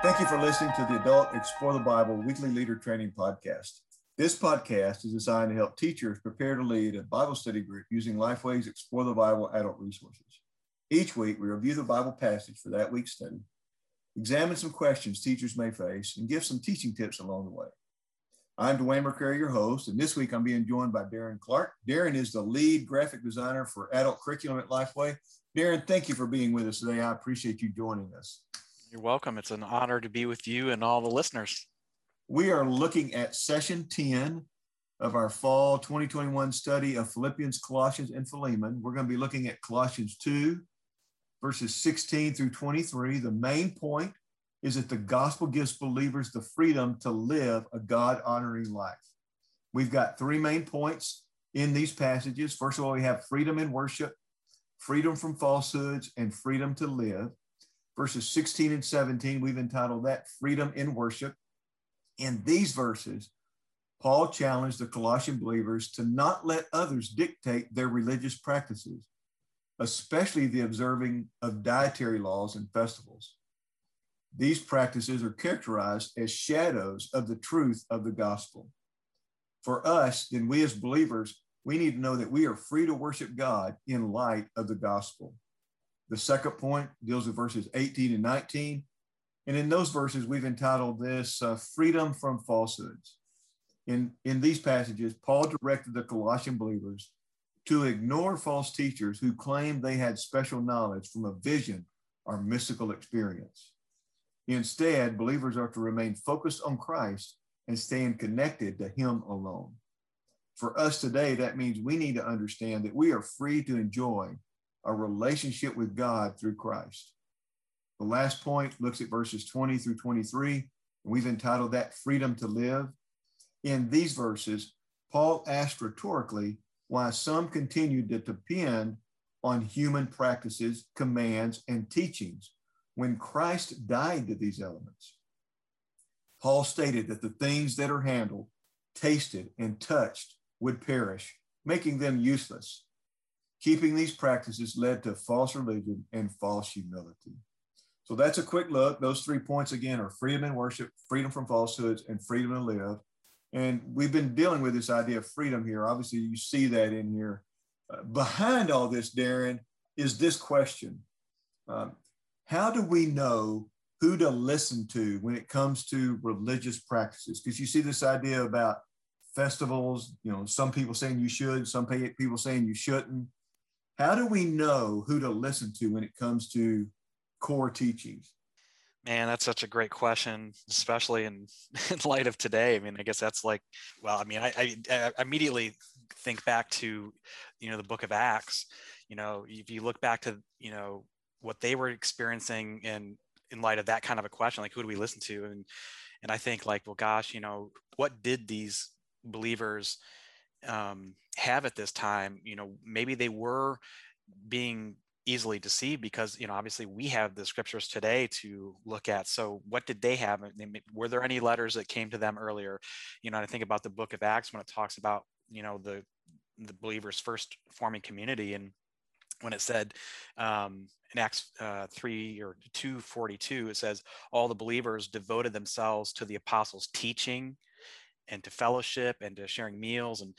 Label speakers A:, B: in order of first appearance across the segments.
A: Thank you for listening to the Adult Explore the Bible Weekly Leader Training Podcast. This podcast is designed to help teachers prepare to lead a Bible study group using Lifeway's Explore the Bible adult resources. Each week, we review the Bible passage for that week's study, examine some questions teachers may face, and give some teaching tips along the way. I'm Dwayne McCrary, your host, and this week I'm being joined by Darren Clark. Darren is the lead graphic designer for adult curriculum at Lifeway. Darren, thank you for being with us today. I appreciate you joining us.
B: You're welcome. It's an honor to be with you and all the listeners.
A: We are looking at session 10 of our fall 2021 study of Philippians, Colossians, and Philemon. We're going to be looking at Colossians 2, verses 16 through 23. The main point is that the gospel gives believers the freedom to live a God honoring life. We've got three main points in these passages. First of all, we have freedom in worship, freedom from falsehoods, and freedom to live verses 16 and 17. We've entitled that Freedom in Worship. In these verses, Paul challenged the Colossian believers to not let others dictate their religious practices, especially the observing of dietary laws and festivals. These practices are characterized as shadows of the truth of the gospel. For us, then we as believers, we need to know that we are free to worship God in light of the gospel. The second point deals with verses 18 and 19. And in those verses, we've entitled this uh, Freedom from Falsehoods. In, in these passages, Paul directed the Colossian believers to ignore false teachers who claimed they had special knowledge from a vision or mystical experience. Instead, believers are to remain focused on Christ and staying connected to Him alone. For us today, that means we need to understand that we are free to enjoy a relationship with God through Christ. The last point looks at verses 20 through 23. And we've entitled that Freedom to Live. In these verses, Paul asked rhetorically why some continued to depend on human practices, commands, and teachings when Christ died to these elements. Paul stated that the things that are handled, tasted, and touched would perish, making them useless. Keeping these practices led to false religion and false humility. So that's a quick look. Those three points again are freedom in worship, freedom from falsehoods, and freedom to live. And we've been dealing with this idea of freedom here. Obviously, you see that in here. Uh, behind all this, Darren, is this question um, How do we know who to listen to when it comes to religious practices? Because you see this idea about festivals, you know, some people saying you should, some people saying you shouldn't. How do we know who to listen to when it comes to core teachings?
B: Man, that's such a great question, especially in, in light of today. I mean, I guess that's like, well, I mean, I, I, I immediately think back to, you know, the book of Acts. You know, if you look back to, you know, what they were experiencing in in light of that kind of a question, like who do we listen to? And and I think like, well, gosh, you know, what did these believers um, have at this time you know maybe they were being easily deceived because you know obviously we have the scriptures today to look at. So what did they have? Were there any letters that came to them earlier? You know i think about the book of acts when it talks about you know the the believers first forming community and when it said um, in acts uh, 3 or 242 it says all the believers devoted themselves to the apostles teaching and to fellowship and to sharing meals and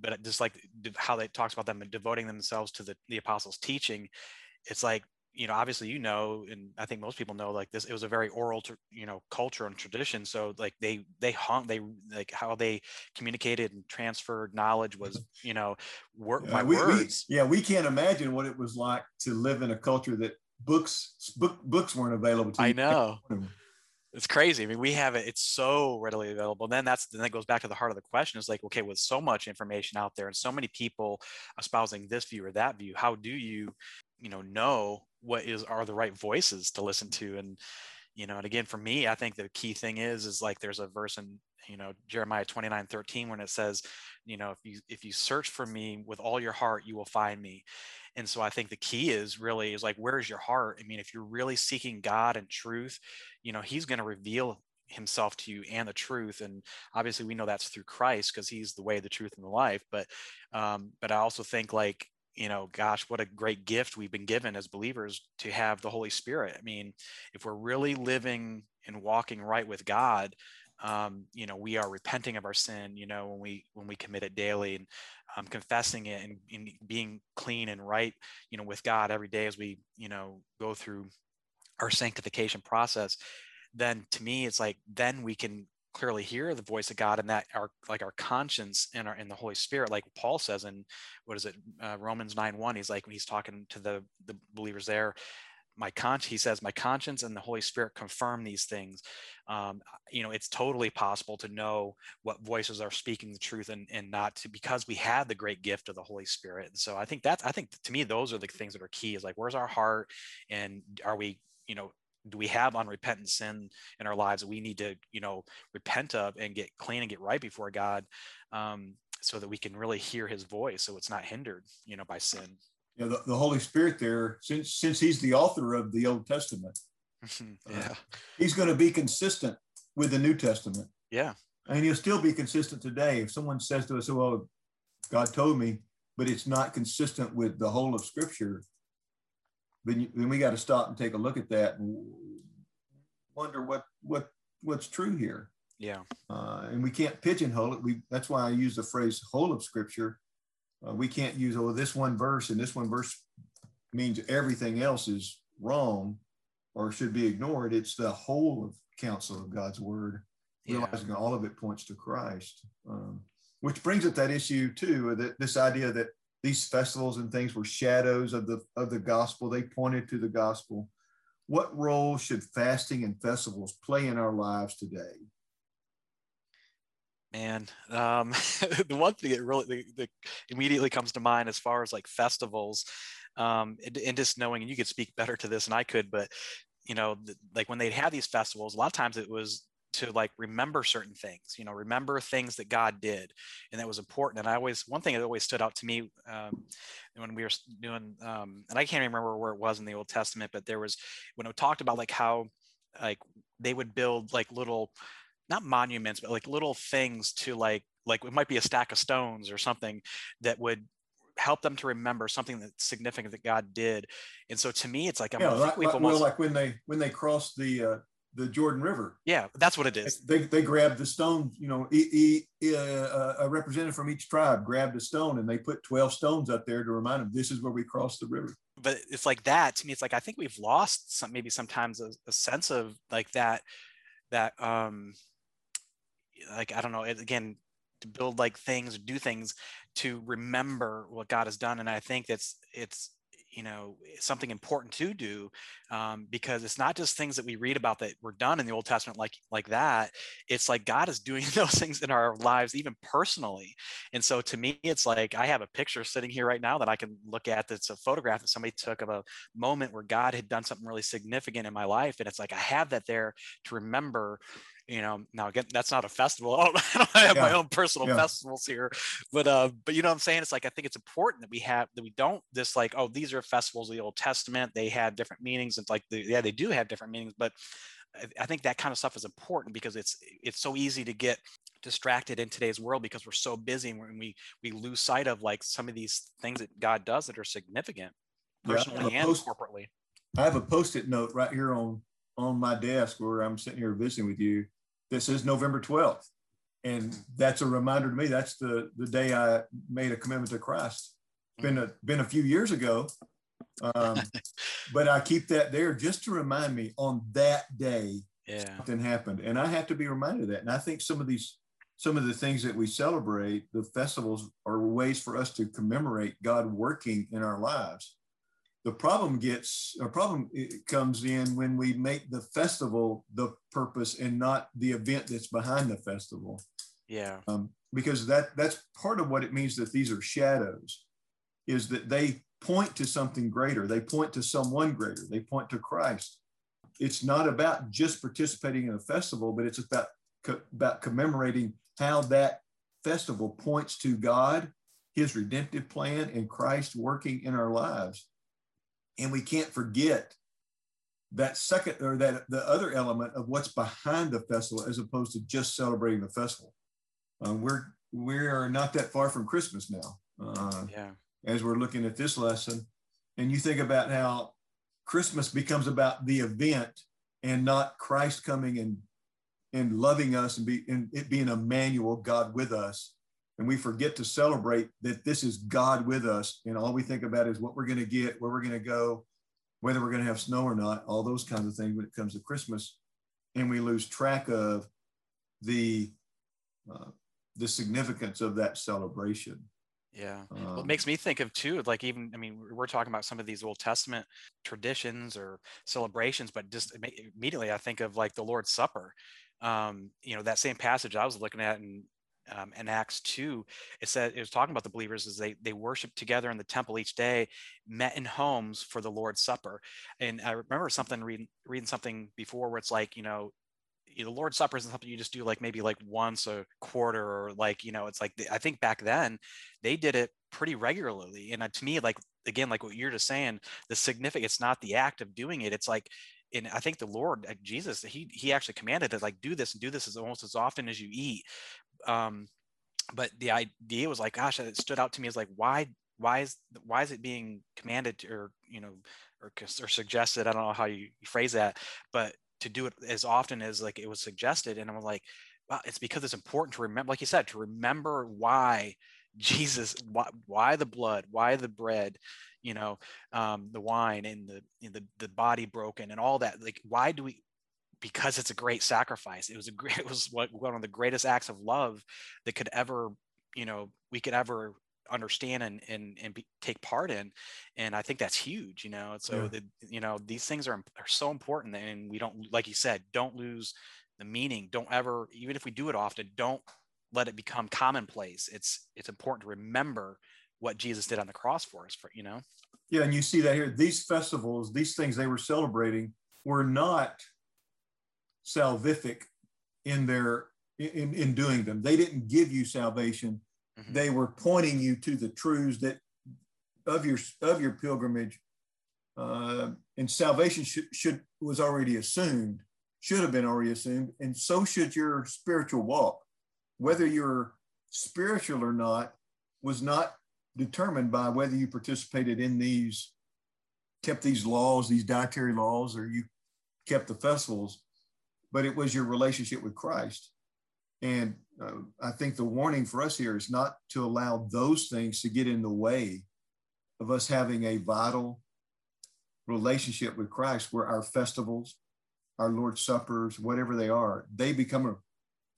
B: but just like how they talks about them and devoting themselves to the, the apostles teaching it's like you know obviously you know and i think most people know like this it was a very oral you know culture and tradition so like they they hung they like how they communicated and transferred knowledge was mm-hmm. you know wor-
A: yeah, we, words. we, yeah we can't imagine what it was like to live in a culture that books book books weren't available to
B: i know it's crazy. I mean, we have it, it's so readily available. And then that's then that goes back to the heart of the question is like, okay, with so much information out there and so many people espousing this view or that view, how do you, you know, know what is are the right voices to listen to? And, you know, and again, for me, I think the key thing is, is like there's a verse in, you know, Jeremiah 29, 13, when it says, you know, if you if you search for me with all your heart, you will find me. And so i think the key is really is like where is your heart? I mean if you're really seeking god and truth you know he's going to reveal himself to you and the truth and obviously we know that's through christ because he's the way the truth and the life but um but i also think like you know, gosh, what a great gift we've been given as believers to have the Holy Spirit. I mean, if we're really living and walking right with God, um, you know, we are repenting of our sin, you know, when we when we commit it daily and um, confessing it and, and being clean and right, you know, with God every day as we, you know, go through our sanctification process, then to me, it's like then we can clearly hear the voice of God and that our like our conscience and our in the Holy Spirit, like Paul says in what is it, uh, Romans 9 1, he's like when he's talking to the the believers there, my conscience he says my conscience and the holy spirit confirm these things. Um, you know it's totally possible to know what voices are speaking the truth and, and not to because we have the great gift of the holy spirit. And so i think that's i think to me those are the things that are key is like where's our heart and are we you know do we have unrepentant sin in our lives that we need to you know repent of and get clean and get right before god um, so that we can really hear his voice so it's not hindered you know by sin?
A: Know, the, the holy spirit there since since he's the author of the old testament
B: yeah uh,
A: he's going to be consistent with the new testament.
B: Yeah.
A: And he'll still be consistent today. If someone says to us well god told me but it's not consistent with the whole of scripture then, you, then we got to stop and take a look at that and wonder what what what's true here.
B: Yeah.
A: Uh, and we can't pigeonhole it. We that's why I use the phrase whole of scripture. Uh, we can't use oh this one verse and this one verse means everything else is wrong or should be ignored. It's the whole of counsel of God's word, yeah. realizing all of it points to Christ. Um, which brings up that issue too, that this idea that these festivals and things were shadows of the of the gospel. They pointed to the gospel. What role should fasting and festivals play in our lives today?
B: Man um, the one thing that really that immediately comes to mind as far as like festivals um, and, and, just knowing and you could speak better to this than i could but you know like when they'd have these festivals a lot of times it was to like remember certain things you know remember things that god did and that was important and i always one thing that always stood out to me um, when we were doing um, and i can't remember where it was in the old testament but there was when it talked about like how like they would build like little not monuments but like little things to like like it might be a stack of stones or something that would help them to remember something that's significant that God did. And so to me, it's like, I'm
A: yeah, like, almost... well, like when they, when they crossed the, uh, the Jordan River.
B: Yeah, that's what it is.
A: They, they grabbed the stone, you know, e, e, uh, a representative from each tribe grabbed a stone and they put 12 stones up there to remind them this is where we crossed the river.
B: But it's like that to me. It's like I think we've lost some maybe sometimes a, a sense of like that that um like I don't know. It, again, to build like things, do things to remember what God has done, and I think that's it's you know something important to do um, because it's not just things that we read about that were done in the old testament like like that. It's like god is doing those things in our lives even personally. And so to me it's like i have a picture sitting here right now that i can look at that's a photograph that somebody took of a moment where god had done something really significant in my life and it's like i have that there to remember you know now again that's not a festival. I don't, I don't have yeah. my own personal yeah. festivals here but uh but you know what i'm saying? It's like i think it's important that we have that we don't just like oh these are festivals of the old testament. They have different meanings it's like the, yeah they do have different meanings but I, I think that kind of stuff is important because it's it's so easy to get distracted in today's world because we're so busy and we we lose sight of like some of these things that god does that are significant personally yeah, and post, corporately.
A: I have a post-it note right here on on my desk where I'm sitting here visiting with you that says November 12th. And that's a reminder to me. That's the, the day I made a commitment to Christ. Been a, been a few years ago, um, but I keep that there just to remind me on that day
B: yeah.
A: something happened, and I have to be reminded of that. And I think some of these, some of the things that we celebrate, the festivals, are ways for us to commemorate God working in our lives the problem gets a problem comes in when we make the festival the purpose and not the event that's behind the festival.
B: Yeah.
A: Um, because that that's part of what it means that these are shadows is that they point to something greater. They point to someone greater. They point to christ. It's not about just participating in a festival but it's about about commemorating how that festival points to god his redemptive plan and christ working in our lives and we can't forget that second or that the other element of what's behind the festival as opposed to just celebrating the festival. Um, we're we are not that far from Christmas now.
B: Uh, yeah.
A: as we're looking at this lesson. And you think about how Christmas becomes about the event and not Christ coming and and loving us and be and it being Emmanuel, God with us. And we forget to celebrate that this is God with us. And all we think about is what we're going to get, where we're going to go, whether we're going to have snow or not, all those kinds of things when it comes to Christmas. And we lose track of the uh, the significance of that celebration.
B: Yeah. Um, well, it makes me think of too, like even, I mean, we're talking about some of these Old Testament traditions or celebrations, but just immediately I think of like the Lord's Supper. Um, you know, that same passage I was looking at in, um, in Acts 2, it said, it was talking about the believers as they, they worshiped together in the temple each day, met in homes for the Lord's Supper. And I remember something reading, reading something before where it's like, you know, the Lord's Supper isn't something you just do like maybe like once a quarter or like, you know, it's like, I think back then they did it pretty regularly. And uh, to me, like, again, like what you're just saying, the significance, not the act of doing it. It's like, and I think the Lord, Jesus, he, he actually commanded it like, do this and do this as almost as often as you eat. Um, but the idea was like, gosh, it stood out to me as like, why, why is, why is it being commanded to, or, you know, or, or suggested, I don't know how you phrase that, but to do it as often as like it was suggested. And i'm like well it's because it's important to remember like you said to remember why jesus why, why the blood why the bread you know um, the wine and the, you know, the the body broken and all that. Like why do we because it's a great sacrifice. It was a great it was one of the greatest acts of love that could ever you know we could ever understand and and, and be, take part in and i think that's huge you know? So yeah. the you know these things are, are so important and we don't like you said don't lose the meaning. Don't ever even if we do it often don't let it become commonplace. It's it's important to remember what jesus did on the cross for us for you know?
A: Yeah and you see that here these festivals these things they were celebrating were not salvific in their in, in doing them they didn't give you salvation Mm-hmm. They were pointing you to the truths that of your of your pilgrimage, uh, and salvation should, should was already assumed, should have been already assumed, and so should your spiritual walk. Whether you're spiritual or not was not determined by whether you participated in these, kept these laws, these dietary laws, or you kept the festivals, but it was your relationship with Christ. And uh, I think the warning for us here is not to allow those things to get in the way of us having a vital relationship with Christ where our festivals, our Lord's Suppers, whatever they are, they become a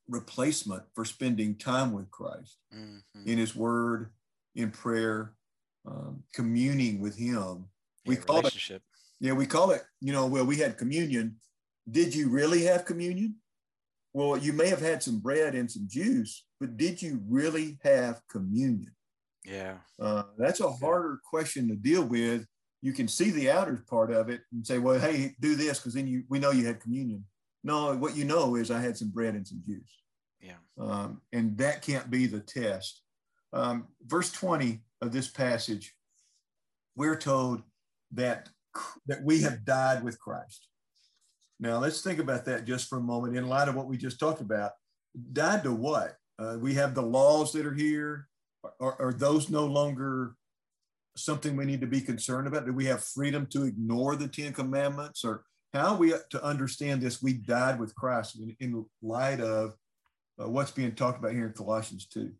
A: replacement for spending time with Christ mm-hmm. in His Word, in prayer, um, communing with Him.
B: We call it,
A: yeah, we call it, you know, well, we had communion. Did you really have communion? Well, you may have had some bread and some juice, but did you really have communion?
B: Yeah.
A: Uh, that's a harder question to deal with. You can see the outer part of it and say, well, hey, do this because then you we know you had communion. No, what you know is I had some bread and some juice.
B: Yeah.
A: Um, and that can't be the test. Um, verse 20 of this passage, we're told that that we have died with Christ. Now, let's think about that just for a moment in light of what we just talked about. Died to what? Uh, we have the laws that are here. Are, are those no longer something we need to be concerned about? Do we have freedom to ignore the Ten Commandments? Or how we to understand this? We died with Christ in, in light of uh, what's being talked about here in Colossians 2.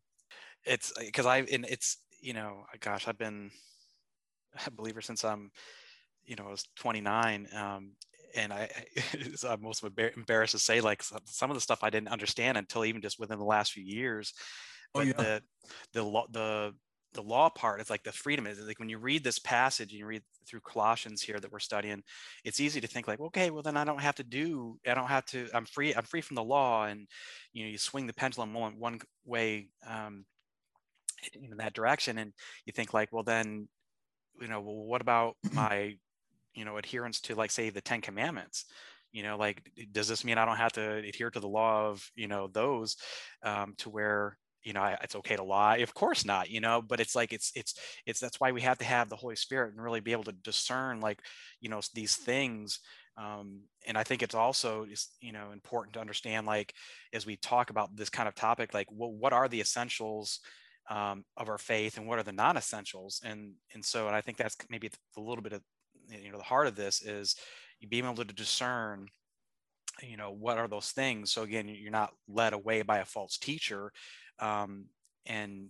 B: It's because I, and it's, you know, gosh, I've been a believer since I'm, you know, I was 29. Um, and I, I'm almost embarrassed to say, like some of the stuff I didn't understand until even just within the last few years. Oh, but oh, yeah. the the law the the law part it's like the freedom is like when you read this passage and you read through colossians here that we're studying it's easy to think like okay well then i don't have to do i don't have to i'm free i'm free from the law and you know you swing the pendulum one, one way um, in that direction and you think like well then you know well what about my you know adherence to like say the 10 commandments you know like does this mean i don't have to adhere to the law of you know those um, to where you know it's okay to lie? Of course not you know but it's like it's it's it's that's why we have to have the holy spirit and really be able to discern like you know these things um, and i think it's also you know important to understand like as we talk about this kind of topic like well, what are the essentials um, of our faith and what are the non-essentials? And and so and i think that's maybe a little bit of you know the heart of this is you being able to discern you know what are those things. So again you're not led away by a false teacher um, and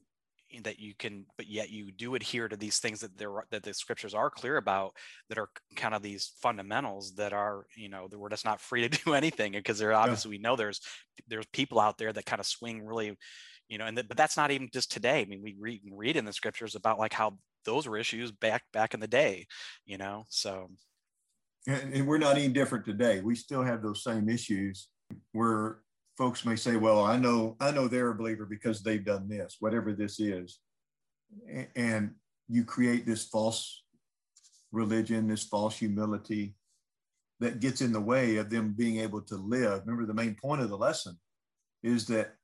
B: that you can but yet you do adhere to these things that there that the scriptures are clear about that are kind of these fundamentals that are you know that we're just not free to do anything. Because there obviously yeah. we know there's there's people out there that kind of swing really you know and the, but that's not even just today. I mean we read, read in the scriptures about like how those were issues back back in the day you know so.
A: And, and we're not any different today. We still have those same issues where folks may say well i know i know they're a believer because they've done this whatever this is. And you create this false religion this false humility that gets in the way of them being able to live. Remember the main point of the lesson is that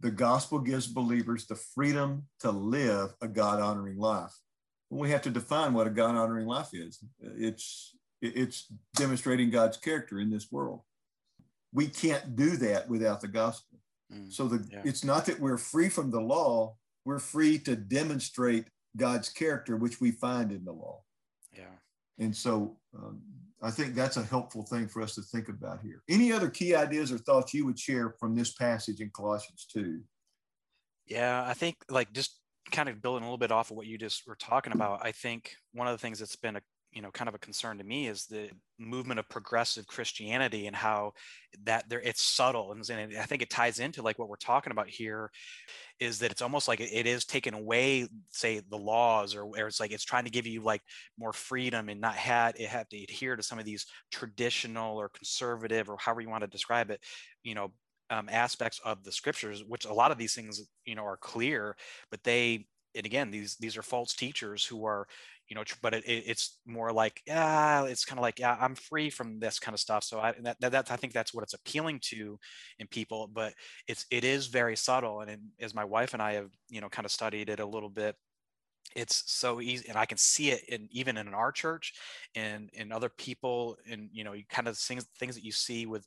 A: the gospel gives believers the freedom to live a God honoring life. We have to define what a God honoring life is. It's, it's demonstrating God's character in this world. We can't do that without the gospel. Mm, so the, yeah. it's not that we're free from the law, we're free to demonstrate God's character, which we find in the law.
B: Yeah.
A: And so um, I think that's a helpful thing for us to think about here. Any other key ideas or thoughts you would share from this passage in Colossians 2?
B: Yeah, I think like just kind of building a little bit off of what you just were talking about, I think one of the things that's been a you know kind of a concern to me is the movement of progressive christianity and how that there it's subtle and, and i think it ties into like what we're talking about here is that it's almost like it is taking away say the laws or where it's like it's trying to give you like more freedom and not had it have to adhere to some of these traditional or conservative or however you want to describe it you know um, aspects of the scriptures which a lot of these things you know are clear but they and again these these are false teachers who are you know but it, it's more like yeah it's kind of like yeah i'm free from this kind of stuff. So i that, that, i think that's what it's appealing to in people but it's it is very subtle and as my wife and i have you know kind of studied it a little bit it's so easy and i can see it in even in our church and in other people and you know you kind of things things that you see with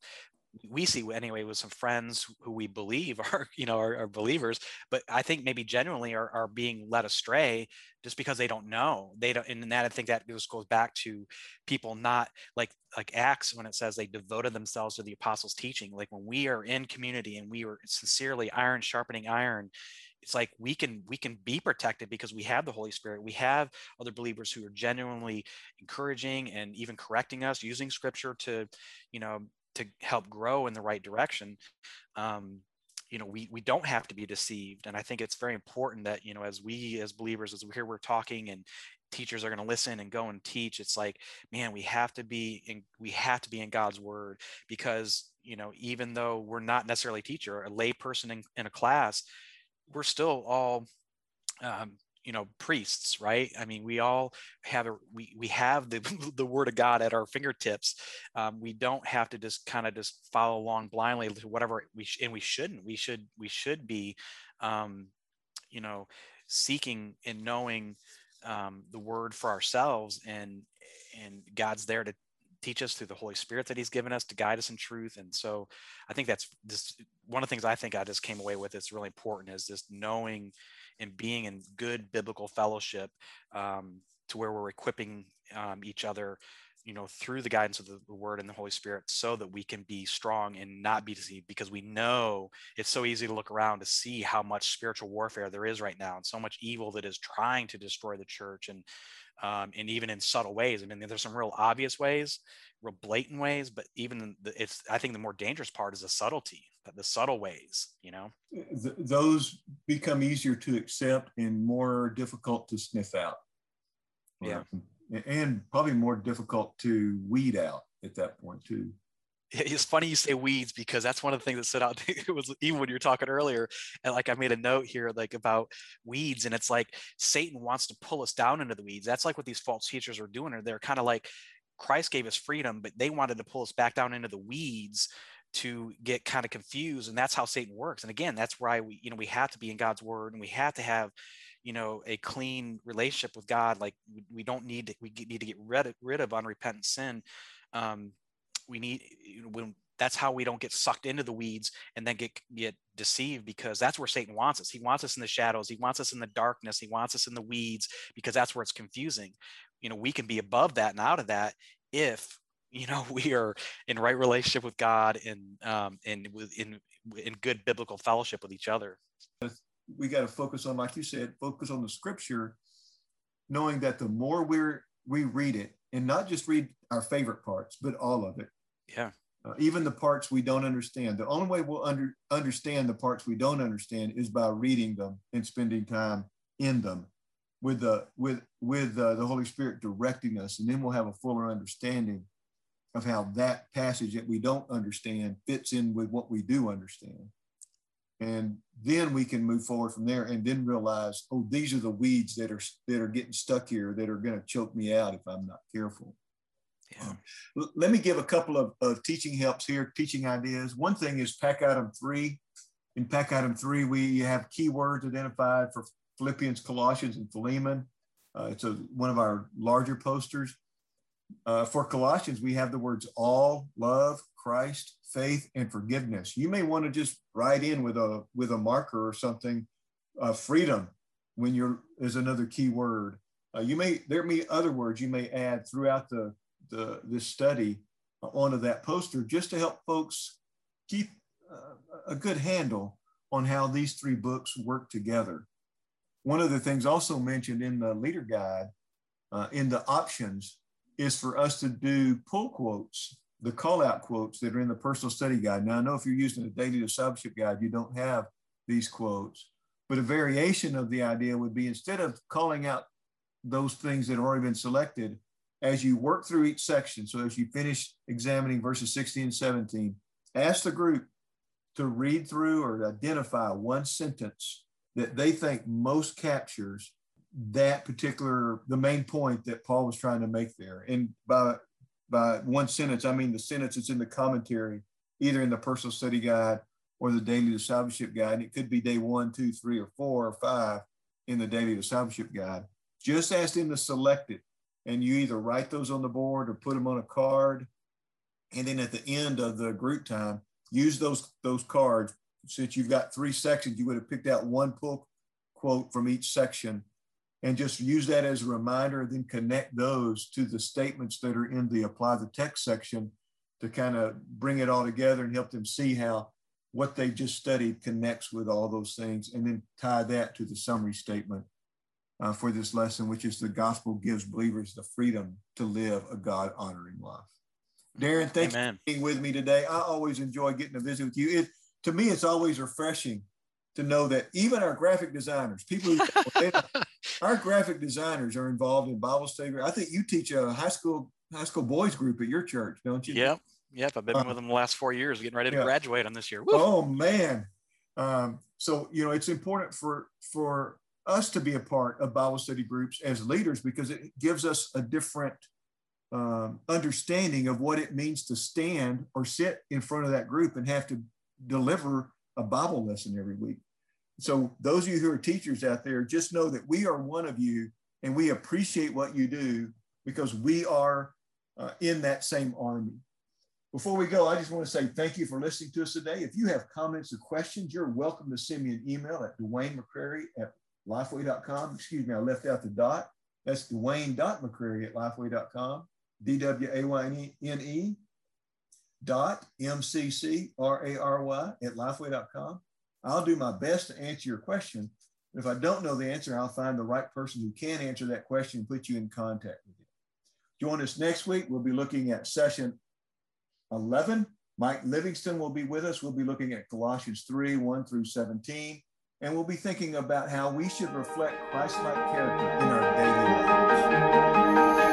B: we see anyway with some friends who we believe are you know are, are, believers but i think maybe genuinely are, are being led astray just because they don't know. They don't and that i think that just goes back to people not like like acts when it says they devoted themselves to the apostles teaching. Like when we are in community and we are sincerely iron sharpening iron it's like we can we can be protected because we have the holy spirit. We have other believers who are genuinely encouraging and even correcting us using scripture to you know to help grow in the right direction um, you know we we don't have to be deceived. And i think it's very important that you know as we as believers as we hear we're talking and teachers are going to listen and go and teach it's like man we have to be in we have to be in god's word because you know even though we're not necessarily a teacher a lay person in, in a class we're still all um, you know priests right? I mean we all have a we we have the the word of god at our fingertips. Um, we don't have to just kind of just follow along blindly to whatever we sh- and we shouldn't. We should we should be um, you know seeking and knowing um, the word for ourselves and and god's there to teach us through the holy spirit that he's given us to guide us in truth. And so i think that's just one of the things i think i just came away with it's really important is just knowing and being in good biblical fellowship um, to where we're equipping um, each other you know through the guidance of the, the, word and the holy spirit so that we can be strong and not be deceived because we know it's so easy to look around to see how much spiritual warfare there is right now and so much evil that is trying to destroy the church and um, and even in subtle ways. I mean there's some real obvious ways real blatant ways but even the, it's i think the more dangerous part is the subtlety the subtle ways you know?
A: Th- those become easier to accept and more difficult to sniff out.
B: Yeah
A: and probably more difficult to weed out at that point too.
B: It's funny you say weeds because that's one of the things that stood out it was even when you were talking earlier and like i made a note here like about weeds and it's like satan wants to pull us down into the weeds. That's like what these false teachers are doing or they're kind of like christ gave us freedom but they wanted to pull us back down into the weeds to get kind of confused and that's how satan works. And again that's why we you know we have to be in god's word and we have to have you know a clean relationship with god like we, don't need to, we need to get rid of, rid of unrepentant sin. Um, we need you know when that's how we don't get sucked into the weeds and then get get deceived because that's where satan wants us. He wants us in the shadows. He wants us in the darkness. He wants us in the weeds because that's where it's confusing. You know we can be above that and out of that if you know we are in right relationship with god and um and with in in good biblical fellowship with each other
A: we got to focus on like you said focus on the scripture knowing that the more we're we read it and not just read our favorite parts but all of it.
B: Yeah.
A: Uh, even the parts we don't understand. The only way we'll under, understand the parts we don't understand is by reading them and spending time in them with the with with uh, the holy spirit directing us and then we'll have a fuller understanding of how that passage that we don't understand fits in with what we do understand and then we can move forward from there and then realize oh these are the weeds that are that are getting stuck here that are going to choke me out if i'm not careful. Yeah. Um, let me give a couple of, of teaching helps here teaching ideas. One thing is pack item three. In pack item three we have keywords identified for philippians colossians and philemon. Uh, it's a, one of our larger posters. Uh, for Colossians, we have the words all, love, Christ, faith, and forgiveness. You may want to just write in with a with a marker or something, uh, freedom, when you're is another key word. Uh, you may there may be other words you may add throughout the the this study onto that poster just to help folks keep uh, a good handle on how these three books work together. One of the things also mentioned in the leader guide, uh, in the options, is for us to do pull quotes, the call out quotes that are in the personal study guide. Now, I know if you're using a daily discipleship guide, you don't have these quotes, but a variation of the idea would be instead of calling out those things that have already been selected, as you work through each section, so as you finish examining verses 16 and 17, ask the group to read through or identify one sentence that they think most captures that particular the main point that Paul was trying to make there. And by by one sentence, I mean the sentence that's in the commentary, either in the personal study guide or the daily discipleship guide. And it could be day one, two, three, or four, or five in the daily discipleship guide. Just ask them to select it. And you either write those on the board or put them on a card. And then at the end of the group time, use those those cards. Since you've got three sections, you would have picked out one quote from each section and just use that as a reminder, then connect those to the statements that are in the apply the text section to kind of bring it all together and help them see how what they just studied connects with all those things, and then tie that to the summary statement uh, for this lesson, which is the gospel gives believers the freedom to live a God honoring life. Darren, thanks Amen. for being with me today. I always enjoy getting to visit with you. It, to me, it's always refreshing to know that even our graphic designers, people who our graphic designers are involved in Bible study. I think you teach a high school high school boys group at your church, don't you?
B: Yep, yep. I've been uh, with them the last four years, getting ready to yeah. graduate on this year. Woo.
A: Oh man! Um, so you know it's important for for us to be a part of Bible study groups as leaders because it gives us a different um, understanding of what it means to stand or sit in front of that group and have to deliver a Bible lesson every week. So, those of you who are teachers out there, just know that we are one of you and we appreciate what you do because we are uh, in that same army. Before we go, I just want to say thank you for listening to us today. If you have comments or questions, you're welcome to send me an email at Dwayne McCrary at lifeway.com. Excuse me, I left out the dot. That's Dwayne.McCrary at lifeway.com. D W A Y N E dot M C C R A R Y at lifeway.com. I'll do my best to answer your question. If I don't know the answer, I'll find the right person who can answer that question and put you in contact with you. Join us next week. We'll be looking at session 11. Mike Livingston will be with us. We'll be looking at Colossians 3 1 through 17. And we'll be thinking about how we should reflect Christ like character in our daily lives.